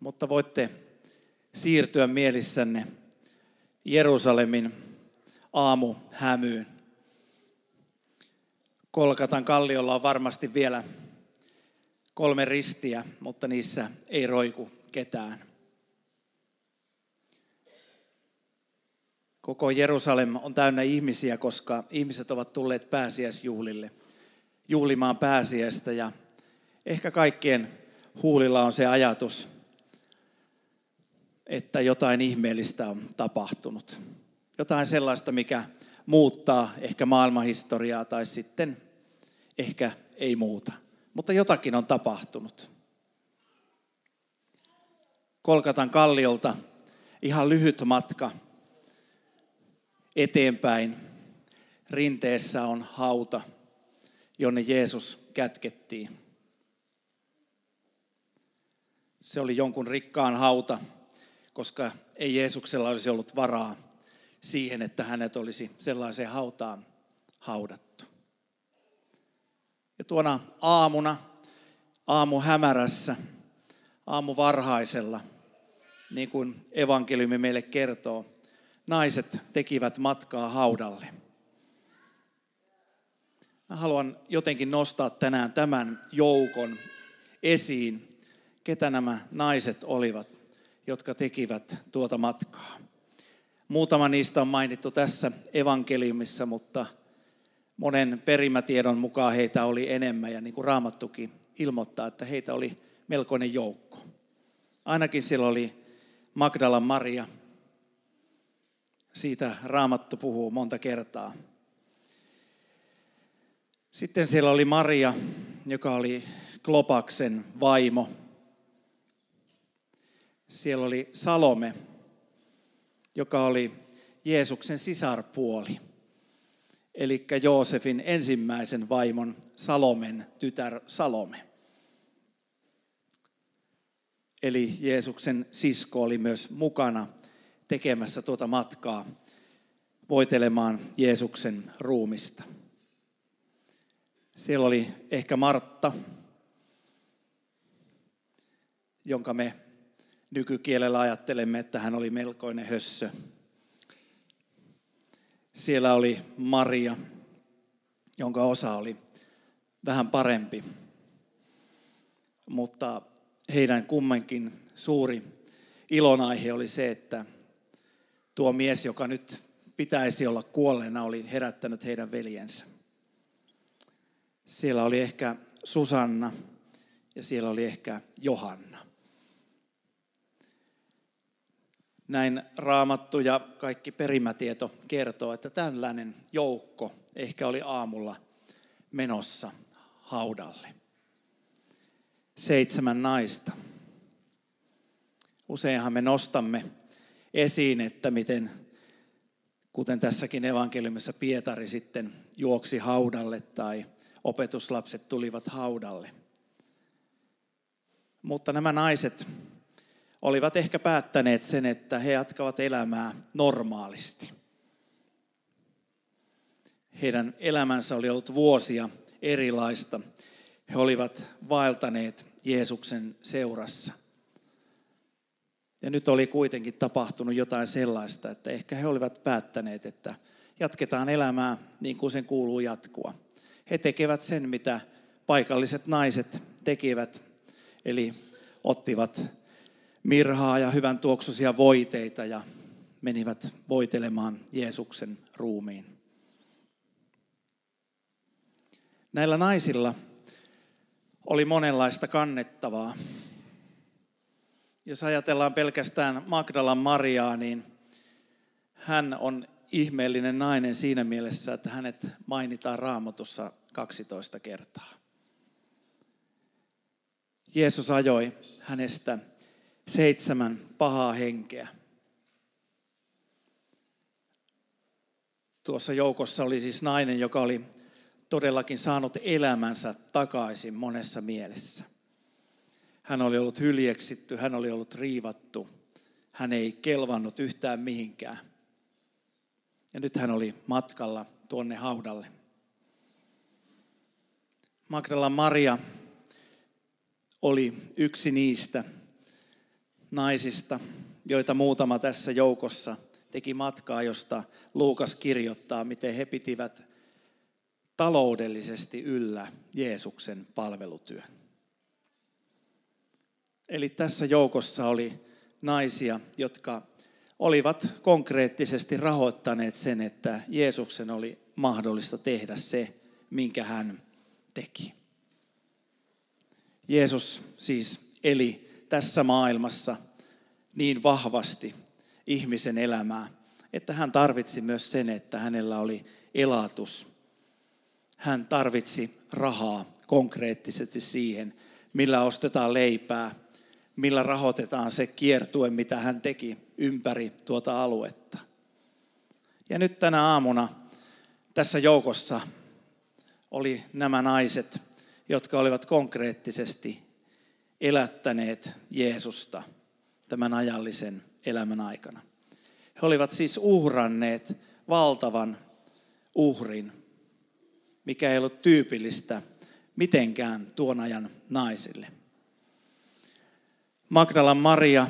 Mutta voitte siirtyä mielissänne Jerusalemin aamuhämyyn. Kolkatan kalliolla on varmasti vielä kolme ristiä, mutta niissä ei roiku ketään. Koko Jerusalem on täynnä ihmisiä, koska ihmiset ovat tulleet pääsiäisjuhlille, juhlimaan pääsiäistä ja ehkä kaikkien huulilla on se ajatus, että jotain ihmeellistä on tapahtunut. Jotain sellaista, mikä muuttaa ehkä maailmanhistoriaa tai sitten ehkä ei muuta. Mutta jotakin on tapahtunut. Kolkatan kalliolta ihan lyhyt matka eteenpäin. Rinteessä on hauta, jonne Jeesus kätkettiin. Se oli jonkun rikkaan hauta, koska ei Jeesuksella olisi ollut varaa siihen, että hänet olisi sellaiseen hautaan haudattu. Ja tuona aamuna, aamu hämärässä, aamu varhaisella, niin kuin evankeliumi meille kertoo, naiset tekivät matkaa haudalle. Mä haluan jotenkin nostaa tänään tämän joukon esiin, ketä nämä naiset olivat, jotka tekivät tuota matkaa. Muutama niistä on mainittu tässä evankeliumissa, mutta monen perimätiedon mukaan heitä oli enemmän ja niin kuin Raamattukin ilmoittaa, että heitä oli melkoinen joukko. Ainakin siellä oli Magdalan Maria. Siitä Raamattu puhuu monta kertaa. Sitten siellä oli Maria, joka oli Klopaksen vaimo. Siellä oli Salome, joka oli Jeesuksen sisarpuoli. Eli Joosefin ensimmäisen vaimon Salomen tytär Salome. Eli Jeesuksen sisko oli myös mukana tekemässä tuota matkaa voitelemaan Jeesuksen ruumista. Siellä oli ehkä Martta, jonka me nykykielellä ajattelemme, että hän oli melkoinen hössö. Siellä oli Maria, jonka osa oli vähän parempi. Mutta heidän kummankin suuri ilonaihe oli se, että tuo mies, joka nyt pitäisi olla kuolleena, oli herättänyt heidän veljensä. Siellä oli ehkä Susanna ja siellä oli ehkä Johanna. Näin raamattu ja kaikki perimätieto kertoo, että tällainen joukko ehkä oli aamulla menossa haudalle. Seitsemän naista. Useinhan me nostamme esiin, että miten, kuten tässäkin evankeliumissa Pietari sitten juoksi haudalle tai opetuslapset tulivat haudalle. Mutta nämä naiset olivat ehkä päättäneet sen, että he jatkavat elämää normaalisti. Heidän elämänsä oli ollut vuosia erilaista. He olivat vaeltaneet Jeesuksen seurassa. Ja nyt oli kuitenkin tapahtunut jotain sellaista, että ehkä he olivat päättäneet, että jatketaan elämää niin kuin sen kuuluu jatkua. He tekevät sen, mitä paikalliset naiset tekivät, eli ottivat mirhaa ja hyvän tuoksuisia voiteita ja menivät voitelemaan Jeesuksen ruumiin. Näillä naisilla oli monenlaista kannettavaa. Jos ajatellaan pelkästään Magdalan Mariaa, niin hän on ihmeellinen nainen siinä mielessä, että hänet mainitaan raamatussa 12 kertaa. Jeesus ajoi hänestä seitsemän pahaa henkeä. Tuossa joukossa oli siis nainen, joka oli todellakin saanut elämänsä takaisin monessa mielessä. Hän oli ollut hyljeksitty, hän oli ollut riivattu, hän ei kelvannut yhtään mihinkään. Ja nyt hän oli matkalla tuonne haudalle. Magdala Maria oli yksi niistä, naisista, joita muutama tässä joukossa teki matkaa, josta Luukas kirjoittaa, miten he pitivät taloudellisesti yllä Jeesuksen palvelutyön. Eli tässä joukossa oli naisia, jotka olivat konkreettisesti rahoittaneet sen, että Jeesuksen oli mahdollista tehdä se, minkä hän teki. Jeesus siis eli tässä maailmassa niin vahvasti ihmisen elämää, että hän tarvitsi myös sen, että hänellä oli elatus. Hän tarvitsi rahaa konkreettisesti siihen, millä ostetaan leipää, millä rahoitetaan se kiertue, mitä hän teki ympäri tuota aluetta. Ja nyt tänä aamuna tässä joukossa oli nämä naiset, jotka olivat konkreettisesti elättäneet Jeesusta tämän ajallisen elämän aikana. He olivat siis uhranneet valtavan uhrin, mikä ei ollut tyypillistä mitenkään tuon ajan naisille. Magdalan Maria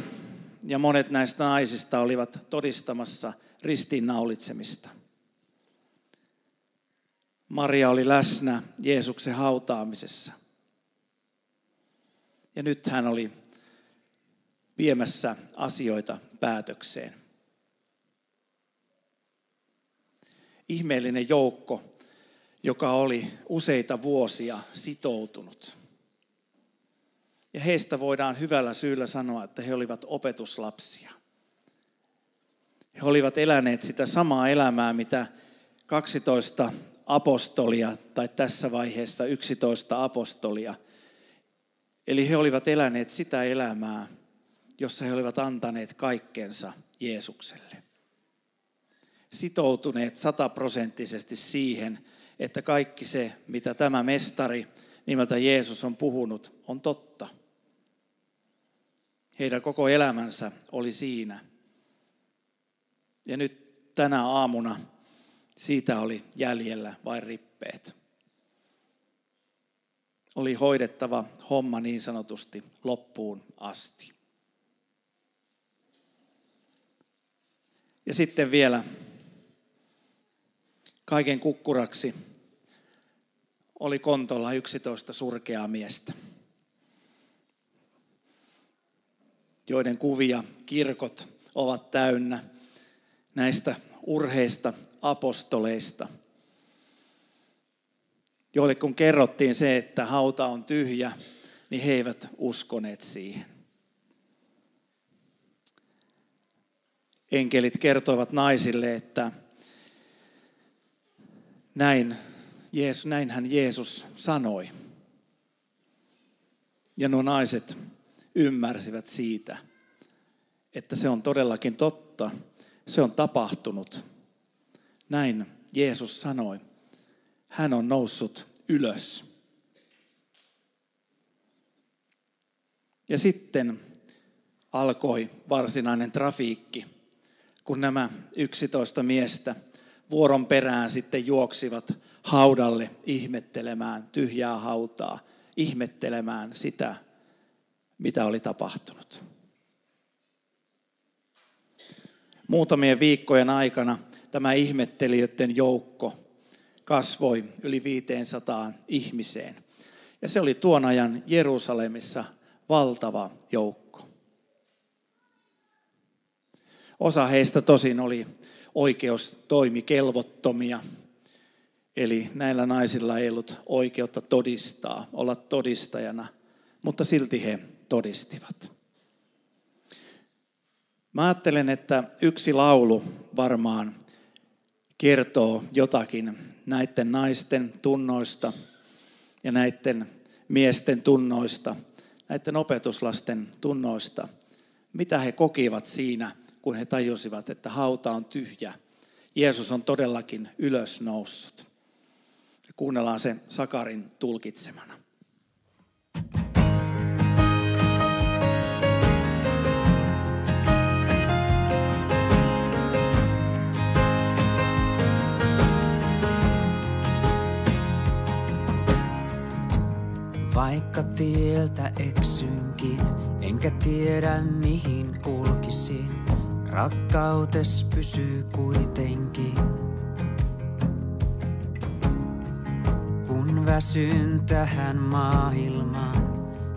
ja monet näistä naisista olivat todistamassa ristiinnaulitsemista. Maria oli läsnä Jeesuksen hautaamisessa. Ja nyt hän oli viemässä asioita päätökseen. Ihmeellinen joukko, joka oli useita vuosia sitoutunut. Ja heistä voidaan hyvällä syyllä sanoa, että he olivat opetuslapsia. He olivat eläneet sitä samaa elämää, mitä 12 apostolia, tai tässä vaiheessa 11 apostolia. Eli he olivat eläneet sitä elämää, jossa he olivat antaneet kaikkensa Jeesukselle. Sitoutuneet sataprosenttisesti siihen, että kaikki se, mitä tämä mestari nimeltä Jeesus on puhunut, on totta. Heidän koko elämänsä oli siinä. Ja nyt tänä aamuna siitä oli jäljellä vain rippeet. Oli hoidettava homma niin sanotusti loppuun asti. Ja sitten vielä kaiken kukkuraksi oli kontolla 11 surkeaa miestä, joiden kuvia kirkot ovat täynnä näistä urheista apostoleista, joille kun kerrottiin se, että hauta on tyhjä, niin he eivät uskoneet siihen. Enkelit kertoivat naisille, että näin, Jeesus, näinhän Jeesus sanoi. Ja nuo naiset ymmärsivät siitä, että se on todellakin totta, se on tapahtunut. Näin Jeesus sanoi. Hän on noussut ylös. Ja sitten alkoi varsinainen trafiikki, kun nämä 11 miestä vuoron perään sitten juoksivat haudalle ihmettelemään tyhjää hautaa, ihmettelemään sitä, mitä oli tapahtunut. Muutamien viikkojen aikana tämä ihmettelijöiden joukko kasvoi yli 500 ihmiseen. Ja se oli tuon ajan Jerusalemissa valtava joukko. Osa heistä tosin oli oikeustoimikelvottomia, eli näillä naisilla ei ollut oikeutta todistaa, olla todistajana, mutta silti he todistivat. Mä ajattelen, että yksi laulu varmaan kertoo jotakin näiden naisten tunnoista ja näiden miesten tunnoista, näiden opetuslasten tunnoista, mitä he kokivat siinä, kun he tajusivat, että hauta on tyhjä. Jeesus on todellakin ylös noussut. Kuunnellaan se Sakarin tulkitsemana. Vaikka Vaikka tieltä eksynkin, enkä tiedä mihin kulkisin, rakkautes pysyy kuitenkin. Kun väsyn tähän maailmaan,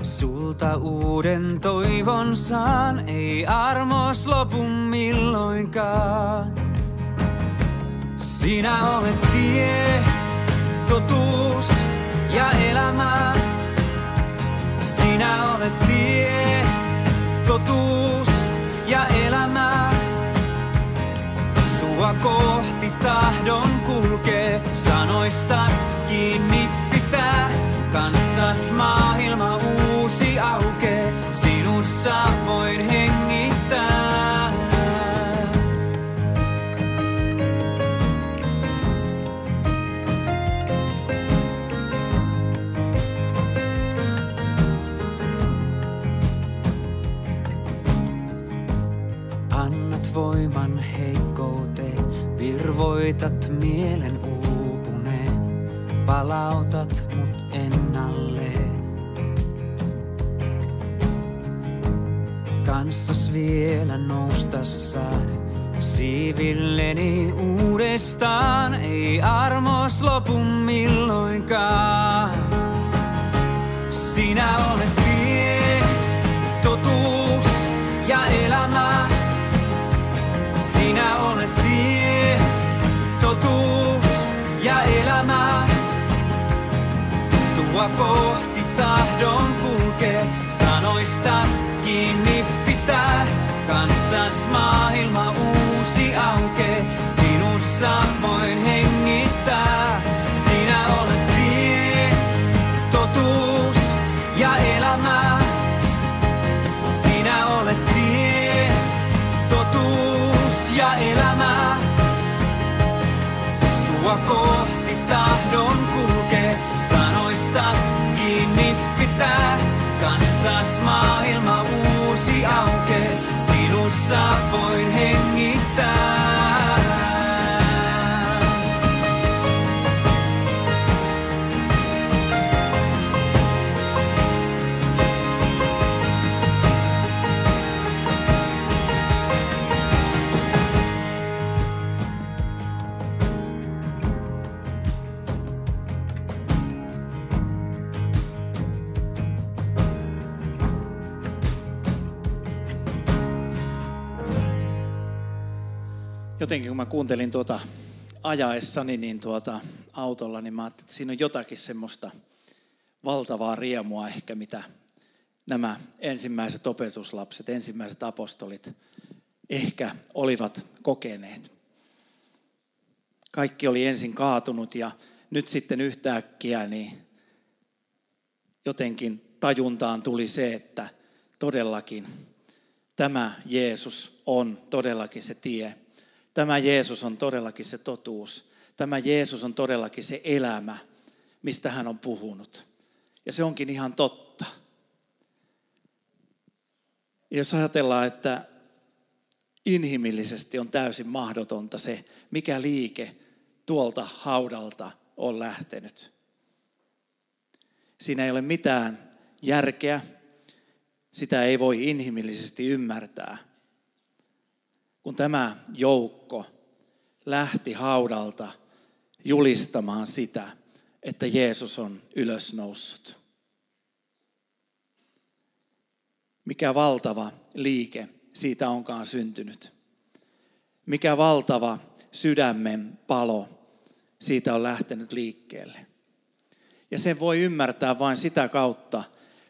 sulta uuden toivon saan, ei armos lopu milloinkaan. Sinä olet tie, totuus ja elämä. Sinä olet tie, totuus ja elämä. Sua kohti tahdon kulkee, sanoistas kiinni pitää. Kanssas maailma uusi aukee, sinussa voin hengittää. Virvoitat mielen uupuneen, palautat mut ennalleen. Kanssas vielä nousta saan, siivilleni uudestaan, ei armos lopu milloinkaan. Sinä olet Sua kohti tahdon kulkee, sanoistas kiinni pitää. Kanssas maailma uusi aukee, sinussa voin hengittää. Sinä olet tie, totuus ja elämä. Sinä olet tie, totuus ja elämä. Sua kohti tahdon Kanssas maailma uusi aukee, sinussa voin hengittää. Jotenkin kun mä kuuntelin tuota ajaessani niin tuota autolla, niin mä ajattelin, että siinä on jotakin semmoista valtavaa riemua ehkä, mitä nämä ensimmäiset opetuslapset, ensimmäiset apostolit ehkä olivat kokeneet. Kaikki oli ensin kaatunut ja nyt sitten yhtäkkiä niin jotenkin tajuntaan tuli se, että todellakin tämä Jeesus on todellakin se tie. Tämä Jeesus on todellakin se totuus. Tämä Jeesus on todellakin se elämä, mistä hän on puhunut. Ja se onkin ihan totta. Jos ajatellaan, että inhimillisesti on täysin mahdotonta se, mikä liike tuolta haudalta on lähtenyt. Siinä ei ole mitään järkeä, sitä ei voi inhimillisesti ymmärtää. Kun tämä joukko lähti haudalta julistamaan sitä, että Jeesus on ylösnoussut. Mikä valtava liike siitä onkaan syntynyt. Mikä valtava sydämen palo siitä on lähtenyt liikkeelle. Ja sen voi ymmärtää vain sitä kautta,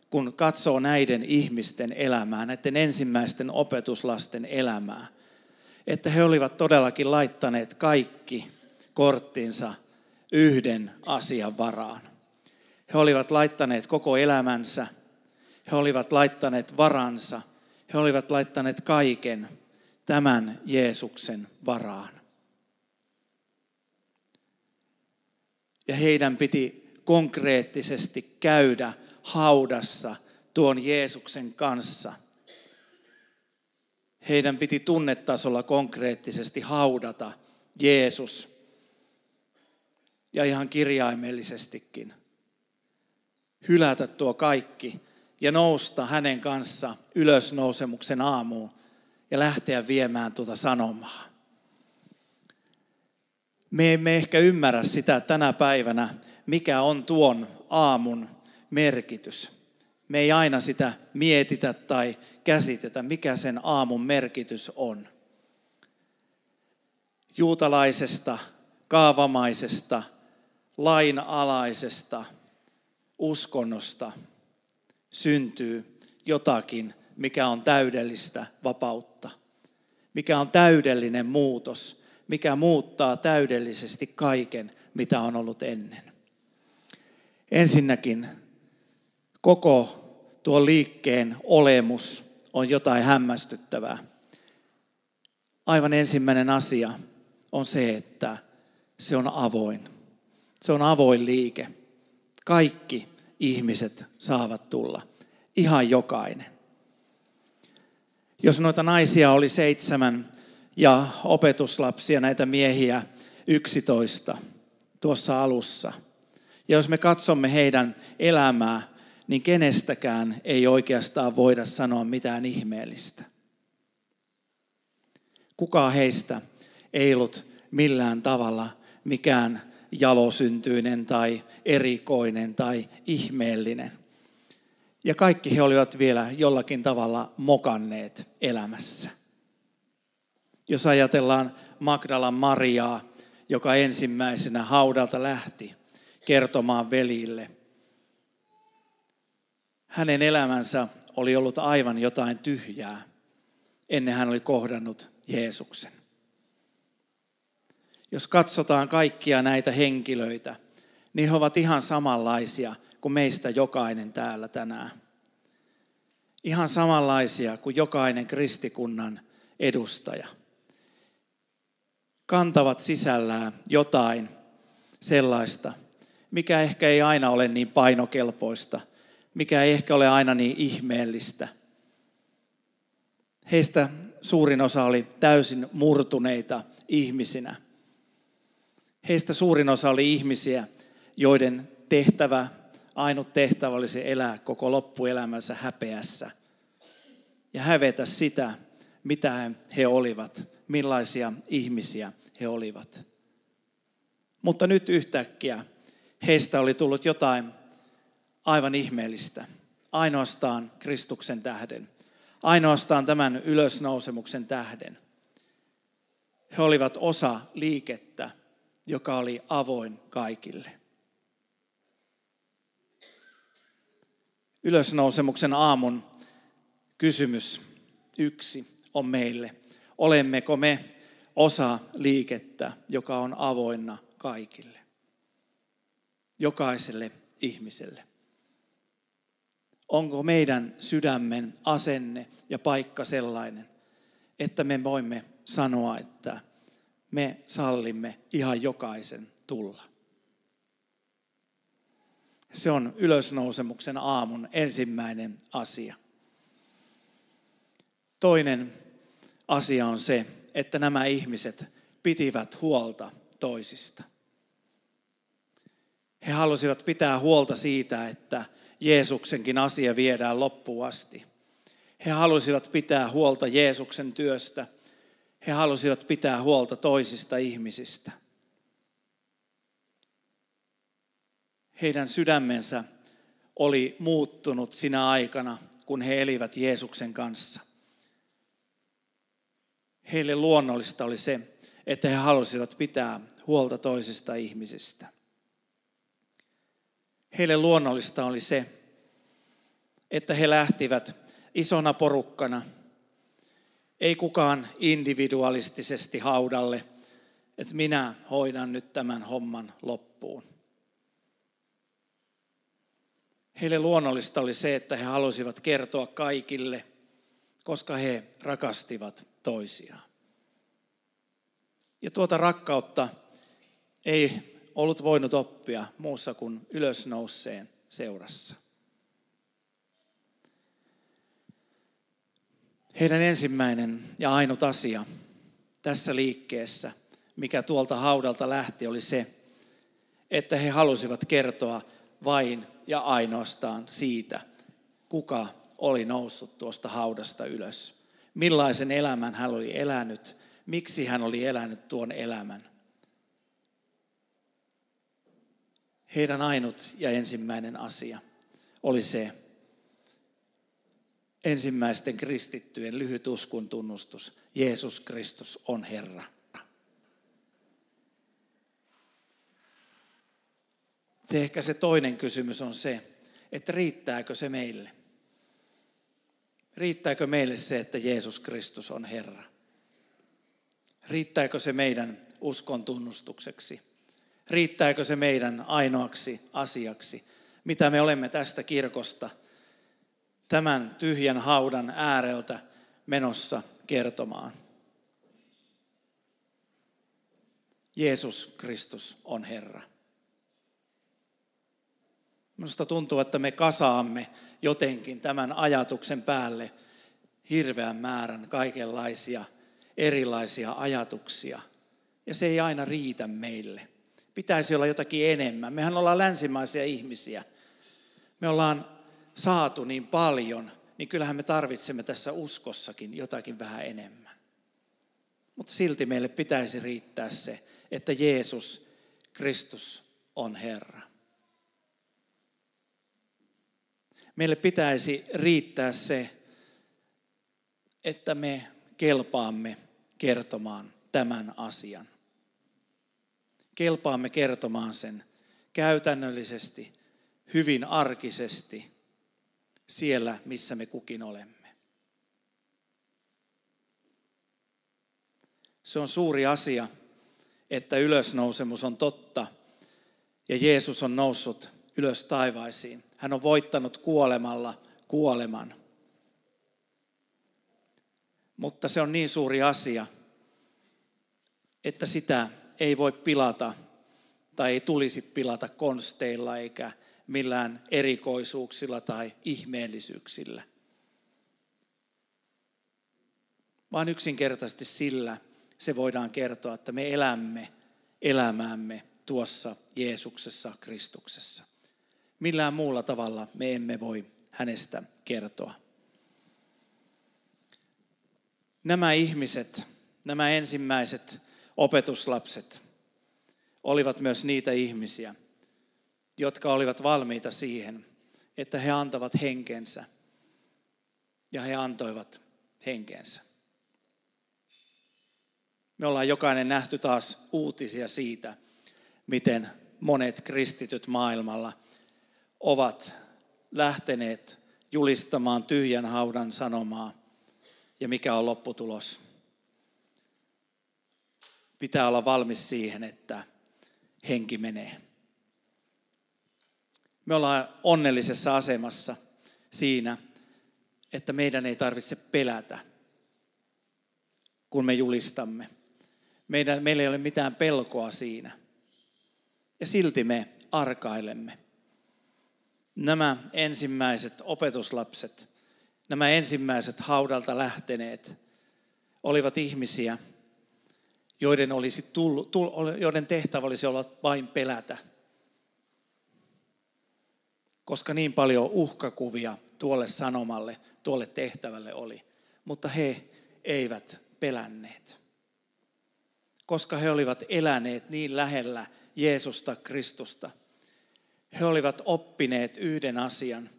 kun katsoo näiden ihmisten elämää, näiden ensimmäisten opetuslasten elämää, että he olivat todellakin laittaneet kaikki korttinsa yhden asian varaan. He olivat laittaneet koko elämänsä, he olivat laittaneet varansa, he olivat laittaneet kaiken tämän Jeesuksen varaan. Ja heidän piti konkreettisesti käydä haudassa tuon Jeesuksen kanssa. Heidän piti tunnetasolla konkreettisesti haudata Jeesus. Ja ihan kirjaimellisestikin hylätä tuo kaikki ja nousta hänen kanssa ylösnousemuksen aamuun ja lähteä viemään tuota sanomaa. Me emme ehkä ymmärrä sitä tänä päivänä, mikä on tuon aamun merkitys. Me ei aina sitä mietitä tai käsitetä, mikä sen aamun merkitys on. Juutalaisesta, kaavamaisesta, lainalaisesta uskonnosta syntyy jotakin, mikä on täydellistä vapautta, mikä on täydellinen muutos, mikä muuttaa täydellisesti kaiken, mitä on ollut ennen. Ensinnäkin koko tuo liikkeen olemus on jotain hämmästyttävää. Aivan ensimmäinen asia on se, että se on avoin. Se on avoin liike. Kaikki ihmiset saavat tulla. Ihan jokainen. Jos noita naisia oli seitsemän ja opetuslapsia, näitä miehiä yksitoista tuossa alussa. Ja jos me katsomme heidän elämää, niin kenestäkään ei oikeastaan voida sanoa mitään ihmeellistä. Kukaan heistä ei ollut millään tavalla mikään jalosyntyinen tai erikoinen tai ihmeellinen. Ja kaikki he olivat vielä jollakin tavalla mokanneet elämässä. Jos ajatellaan Magdalan Mariaa, joka ensimmäisenä haudalta lähti kertomaan velille. Hänen elämänsä oli ollut aivan jotain tyhjää ennen hän oli kohdannut Jeesuksen. Jos katsotaan kaikkia näitä henkilöitä, niin he ovat ihan samanlaisia kuin meistä jokainen täällä tänään. Ihan samanlaisia kuin jokainen kristikunnan edustaja. Kantavat sisällään jotain sellaista, mikä ehkä ei aina ole niin painokelpoista, mikä ei ehkä ole aina niin ihmeellistä. Heistä suurin osa oli täysin murtuneita ihmisinä – Heistä suurin osa oli ihmisiä, joiden tehtävä, ainut tehtävä olisi elää koko loppuelämänsä häpeässä ja hävetä sitä, mitä he olivat, millaisia ihmisiä he olivat. Mutta nyt yhtäkkiä heistä oli tullut jotain aivan ihmeellistä. Ainoastaan Kristuksen tähden. Ainoastaan tämän ylösnousemuksen tähden. He olivat osa liikettä, joka oli avoin kaikille. Ylösnousemuksen aamun kysymys yksi on meille. Olemmeko me osa liikettä, joka on avoinna kaikille? Jokaiselle ihmiselle. Onko meidän sydämen asenne ja paikka sellainen, että me voimme sanoa, että me sallimme ihan jokaisen tulla. Se on ylösnousemuksen aamun ensimmäinen asia. Toinen asia on se, että nämä ihmiset pitivät huolta toisista. He halusivat pitää huolta siitä, että Jeesuksenkin asia viedään loppuun asti. He halusivat pitää huolta Jeesuksen työstä he halusivat pitää huolta toisista ihmisistä. Heidän sydämensä oli muuttunut sinä aikana, kun he elivät Jeesuksen kanssa. Heille luonnollista oli se, että he halusivat pitää huolta toisista ihmisistä. Heille luonnollista oli se, että he lähtivät isona porukkana – ei kukaan individualistisesti haudalle, että minä hoidan nyt tämän homman loppuun. Heille luonnollista oli se, että he halusivat kertoa kaikille, koska he rakastivat toisiaan. Ja tuota rakkautta ei ollut voinut oppia muussa kuin ylösnouseen seurassa. Heidän ensimmäinen ja ainut asia tässä liikkeessä, mikä tuolta haudalta lähti, oli se, että he halusivat kertoa vain ja ainoastaan siitä, kuka oli noussut tuosta haudasta ylös. Millaisen elämän hän oli elänyt, miksi hän oli elänyt tuon elämän. Heidän ainut ja ensimmäinen asia oli se, ensimmäisten kristittyjen lyhyt uskon tunnustus, Jeesus Kristus on Herra. Ehkä se toinen kysymys on se, että riittääkö se meille? Riittääkö meille se, että Jeesus Kristus on Herra? Riittääkö se meidän uskon tunnustukseksi? Riittääkö se meidän ainoaksi asiaksi, mitä me olemme tästä kirkosta tämän tyhjän haudan ääreltä menossa kertomaan? Jeesus Kristus on Herra. Minusta tuntuu, että me kasaamme jotenkin tämän ajatuksen päälle hirveän määrän kaikenlaisia erilaisia ajatuksia. Ja se ei aina riitä meille. Pitäisi olla jotakin enemmän. Mehän ollaan länsimaisia ihmisiä. Me ollaan saatu niin paljon, niin kyllähän me tarvitsemme tässä uskossakin jotakin vähän enemmän. Mutta silti meille pitäisi riittää se, että Jeesus Kristus on Herra. Meille pitäisi riittää se, että me kelpaamme kertomaan tämän asian. Kelpaamme kertomaan sen käytännöllisesti, hyvin arkisesti, siellä missä me kukin olemme. Se on suuri asia, että ylösnousemus on totta ja Jeesus on noussut ylös taivaisiin. Hän on voittanut kuolemalla kuoleman. Mutta se on niin suuri asia, että sitä ei voi pilata tai ei tulisi pilata konsteilla eikä millään erikoisuuksilla tai ihmeellisyyksillä. Vaan yksinkertaisesti sillä se voidaan kertoa, että me elämme elämäämme tuossa Jeesuksessa, Kristuksessa. Millään muulla tavalla me emme voi hänestä kertoa. Nämä ihmiset, nämä ensimmäiset opetuslapset olivat myös niitä ihmisiä, jotka olivat valmiita siihen, että he antavat henkensä. Ja he antoivat henkensä. Me ollaan jokainen nähty taas uutisia siitä, miten monet kristityt maailmalla ovat lähteneet julistamaan tyhjän haudan sanomaa. Ja mikä on lopputulos? Pitää olla valmis siihen, että henki menee. Me ollaan onnellisessa asemassa siinä, että meidän ei tarvitse pelätä, kun me julistamme. Meidän, meillä ei ole mitään pelkoa siinä. Ja silti me arkailemme. Nämä ensimmäiset opetuslapset, nämä ensimmäiset haudalta lähteneet, olivat ihmisiä, joiden, olisi tullut, joiden tehtävä olisi olla vain pelätä. Koska niin paljon uhkakuvia tuolle sanomalle, tuolle tehtävälle oli. Mutta he eivät pelänneet. Koska he olivat eläneet niin lähellä Jeesusta Kristusta. He olivat oppineet yhden asian.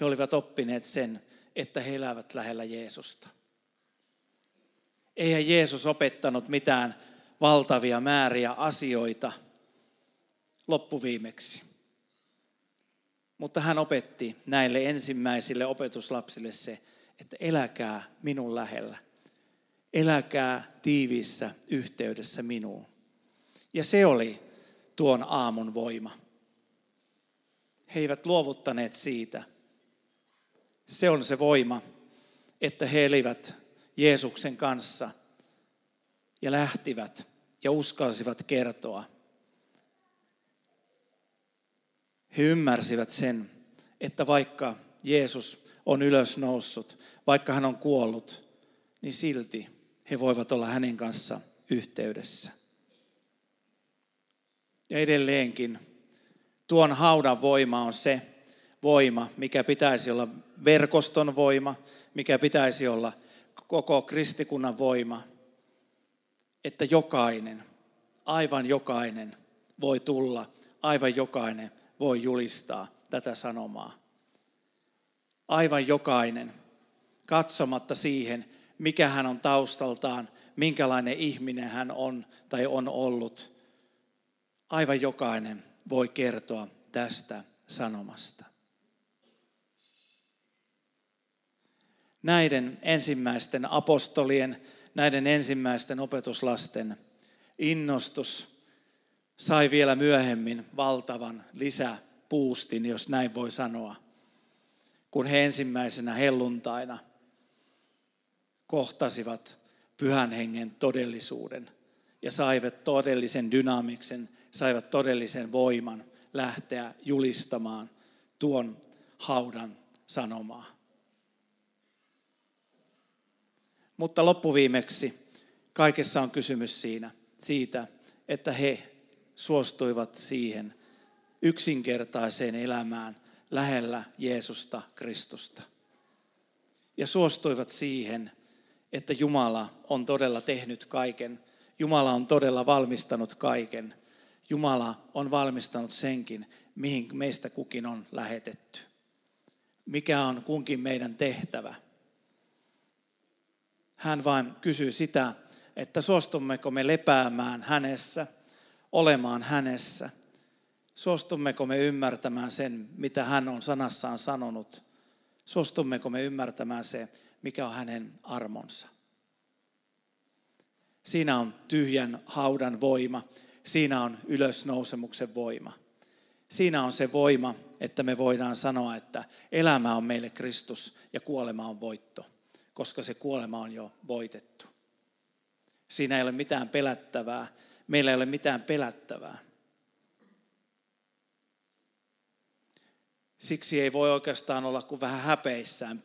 He olivat oppineet sen, että he elävät lähellä Jeesusta. Eihän Jeesus opettanut mitään valtavia määriä asioita loppuviimeksi. Mutta hän opetti näille ensimmäisille opetuslapsille se, että eläkää minun lähellä. Eläkää tiiviissä yhteydessä minuun. Ja se oli tuon aamun voima. He eivät luovuttaneet siitä. Se on se voima, että he elivät Jeesuksen kanssa ja lähtivät ja uskalsivat kertoa. He ymmärsivät sen, että vaikka Jeesus on ylösnoussut, vaikka hän on kuollut, niin silti he voivat olla hänen kanssa yhteydessä. Ja edelleenkin tuon haudan voima on se, voima, mikä pitäisi olla verkoston voima, mikä pitäisi olla koko kristikunnan voima, että jokainen, aivan jokainen voi tulla, aivan jokainen voi julistaa tätä sanomaa. Aivan jokainen, katsomatta siihen, mikä hän on taustaltaan, minkälainen ihminen hän on tai on ollut. Aivan jokainen voi kertoa tästä sanomasta. Näiden ensimmäisten apostolien, näiden ensimmäisten opetuslasten innostus sai vielä myöhemmin valtavan lisäpuustin, jos näin voi sanoa, kun he ensimmäisenä helluntaina kohtasivat pyhän hengen todellisuuden ja saivat todellisen dynaamiksen, saivat todellisen voiman lähteä julistamaan tuon haudan sanomaa. Mutta loppuviimeksi kaikessa on kysymys siinä, siitä, että he suostuivat siihen yksinkertaiseen elämään lähellä Jeesusta Kristusta. Ja suostuivat siihen, että Jumala on todella tehnyt kaiken. Jumala on todella valmistanut kaiken. Jumala on valmistanut senkin, mihin meistä kukin on lähetetty. Mikä on kunkin meidän tehtävä. Hän vain kysyy sitä, että suostummeko me lepäämään hänessä, olemaan hänessä. Suostummeko me ymmärtämään sen, mitä hän on sanassaan sanonut. Suostummeko me ymmärtämään se, mikä on hänen armonsa. Siinä on tyhjän haudan voima, siinä on ylösnousemuksen voima. Siinä on se voima, että me voidaan sanoa, että elämä on meille Kristus ja kuolema on voitto, koska se kuolema on jo voitettu. Siinä ei ole mitään pelättävää, meillä ei ole mitään pelättävää. Siksi ei voi oikeastaan olla kuin vähän häpeissään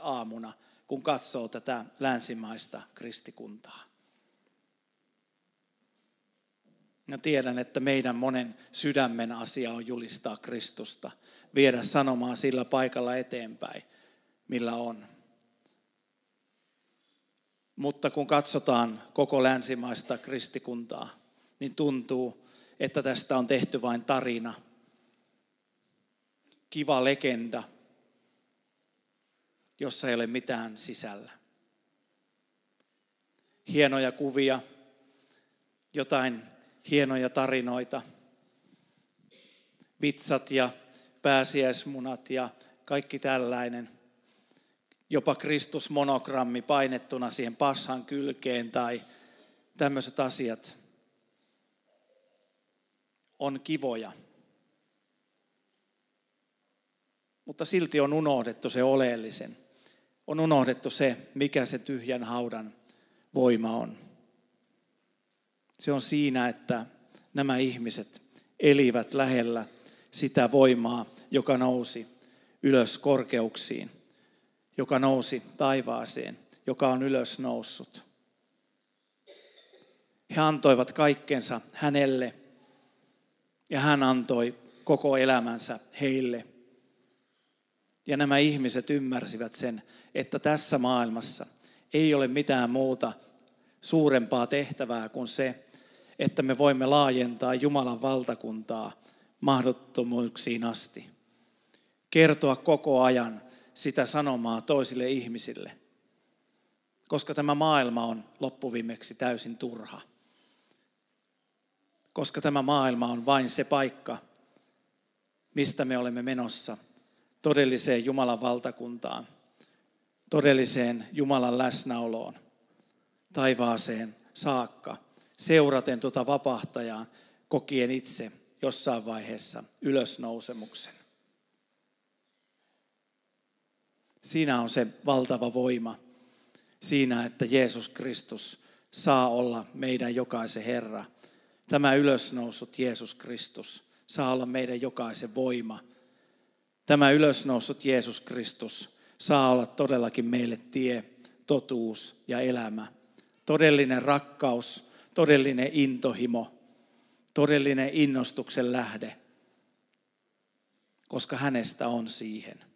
aamuna, kun katsoo tätä länsimaista kristikuntaa. Ja tiedän, että meidän monen sydämen asia on julistaa Kristusta, viedä sanomaa sillä paikalla eteenpäin, millä on. Mutta kun katsotaan koko länsimaista kristikuntaa, niin tuntuu, että tästä on tehty vain tarina. Kiva legenda, jossa ei ole mitään sisällä. Hienoja kuvia, jotain hienoja tarinoita, vitsat ja pääsiäismunat ja kaikki tällainen. Jopa Kristus-monogrammi painettuna siihen passan kylkeen tai tämmöiset asiat on kivoja. Mutta silti on unohdettu se oleellisen on unohdettu se, mikä se tyhjän haudan voima on. Se on siinä, että nämä ihmiset elivät lähellä sitä voimaa, joka nousi ylös korkeuksiin, joka nousi taivaaseen, joka on ylös noussut. He antoivat kaikkensa hänelle ja hän antoi koko elämänsä heille. Ja nämä ihmiset ymmärsivät sen, että tässä maailmassa ei ole mitään muuta suurempaa tehtävää kuin se, että me voimme laajentaa Jumalan valtakuntaa mahdottomuuksiin asti. Kertoa koko ajan sitä sanomaa toisille ihmisille, koska tämä maailma on loppuviimeksi täysin turha. Koska tämä maailma on vain se paikka, mistä me olemme menossa todelliseen Jumalan valtakuntaan – todelliseen Jumalan läsnäoloon taivaaseen saakka, seuraten tuota vapahtajaa, kokien itse jossain vaiheessa ylösnousemuksen. Siinä on se valtava voima siinä, että Jeesus Kristus saa olla meidän jokaisen Herra. Tämä ylösnousut Jeesus Kristus saa olla meidän jokaisen voima. Tämä ylösnousut Jeesus Kristus saa olla todellakin meille tie, totuus ja elämä. Todellinen rakkaus, todellinen intohimo, todellinen innostuksen lähde. koska hänestä on siihen,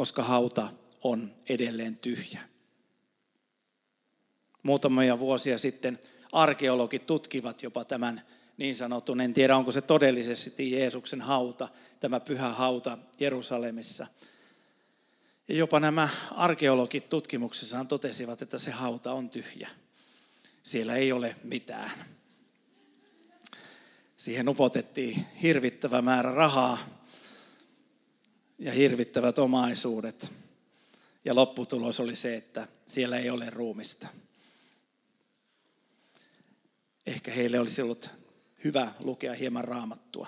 koska hauta on edelleen tyhjä. Muutamia vuosia sitten arkeologit tutkivat jopa tämän niin sanotun, en tiedä onko se todellisesti Jeesuksen hauta, tämä pyhä hauta Jerusalemissa. Ja jopa nämä arkeologit tutkimuksessaan totesivat, että se hauta on tyhjä. Siellä ei ole mitään. Siihen upotettiin hirvittävä määrä rahaa ja hirvittävät omaisuudet. Ja lopputulos oli se, että siellä ei ole ruumista. Ehkä heille olisi ollut hyvä lukea hieman raamattua.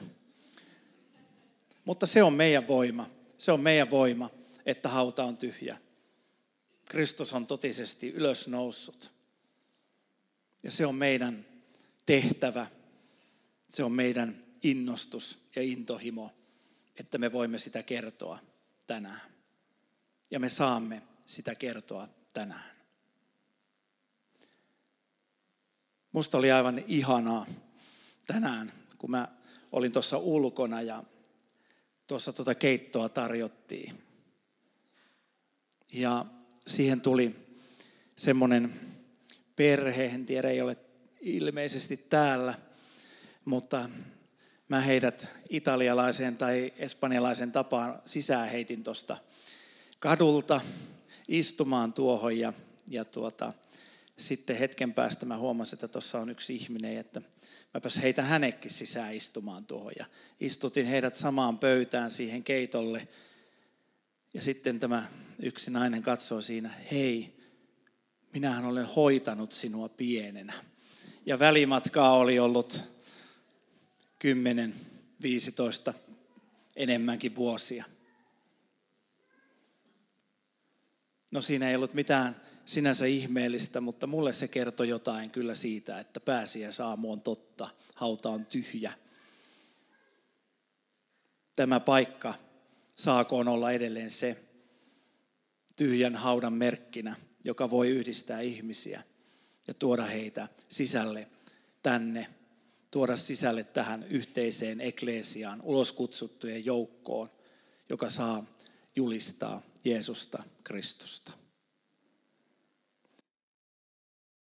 Mutta se on meidän voima. Se on meidän voima, että hauta on tyhjä. Kristus on totisesti ylösnoussut. Ja se on meidän tehtävä. Se on meidän innostus ja intohimo, että me voimme sitä kertoa tänään. Ja me saamme sitä kertoa tänään. Musta oli aivan ihanaa tänään, kun mä olin tuossa ulkona ja tuossa tuota keittoa tarjottiin. Ja siihen tuli semmoinen perhe, en tiedä, ei ole ilmeisesti täällä, mutta mä heidät italialaiseen tai espanjalaisen tapaan sisään heitin tuosta kadulta istumaan tuohon ja, ja tuota, sitten hetken päästä mä huomasin, että tuossa on yksi ihminen, että mäpäs heitä hänekin sisään istumaan tuohon. Ja istutin heidät samaan pöytään siihen keitolle. Ja sitten tämä yksi nainen katsoo siinä, hei, minähän olen hoitanut sinua pienenä. Ja välimatkaa oli ollut 10, 15, enemmänkin vuosia. No siinä ei ollut mitään sinänsä ihmeellistä, mutta mulle se kertoi jotain kyllä siitä, että pääsiä saamu on totta, hauta on tyhjä. Tämä paikka saakoon olla edelleen se tyhjän haudan merkkinä, joka voi yhdistää ihmisiä ja tuoda heitä sisälle tänne, tuoda sisälle tähän yhteiseen ekleesiaan, uloskutsuttujen joukkoon, joka saa julistaa Jeesusta Kristusta.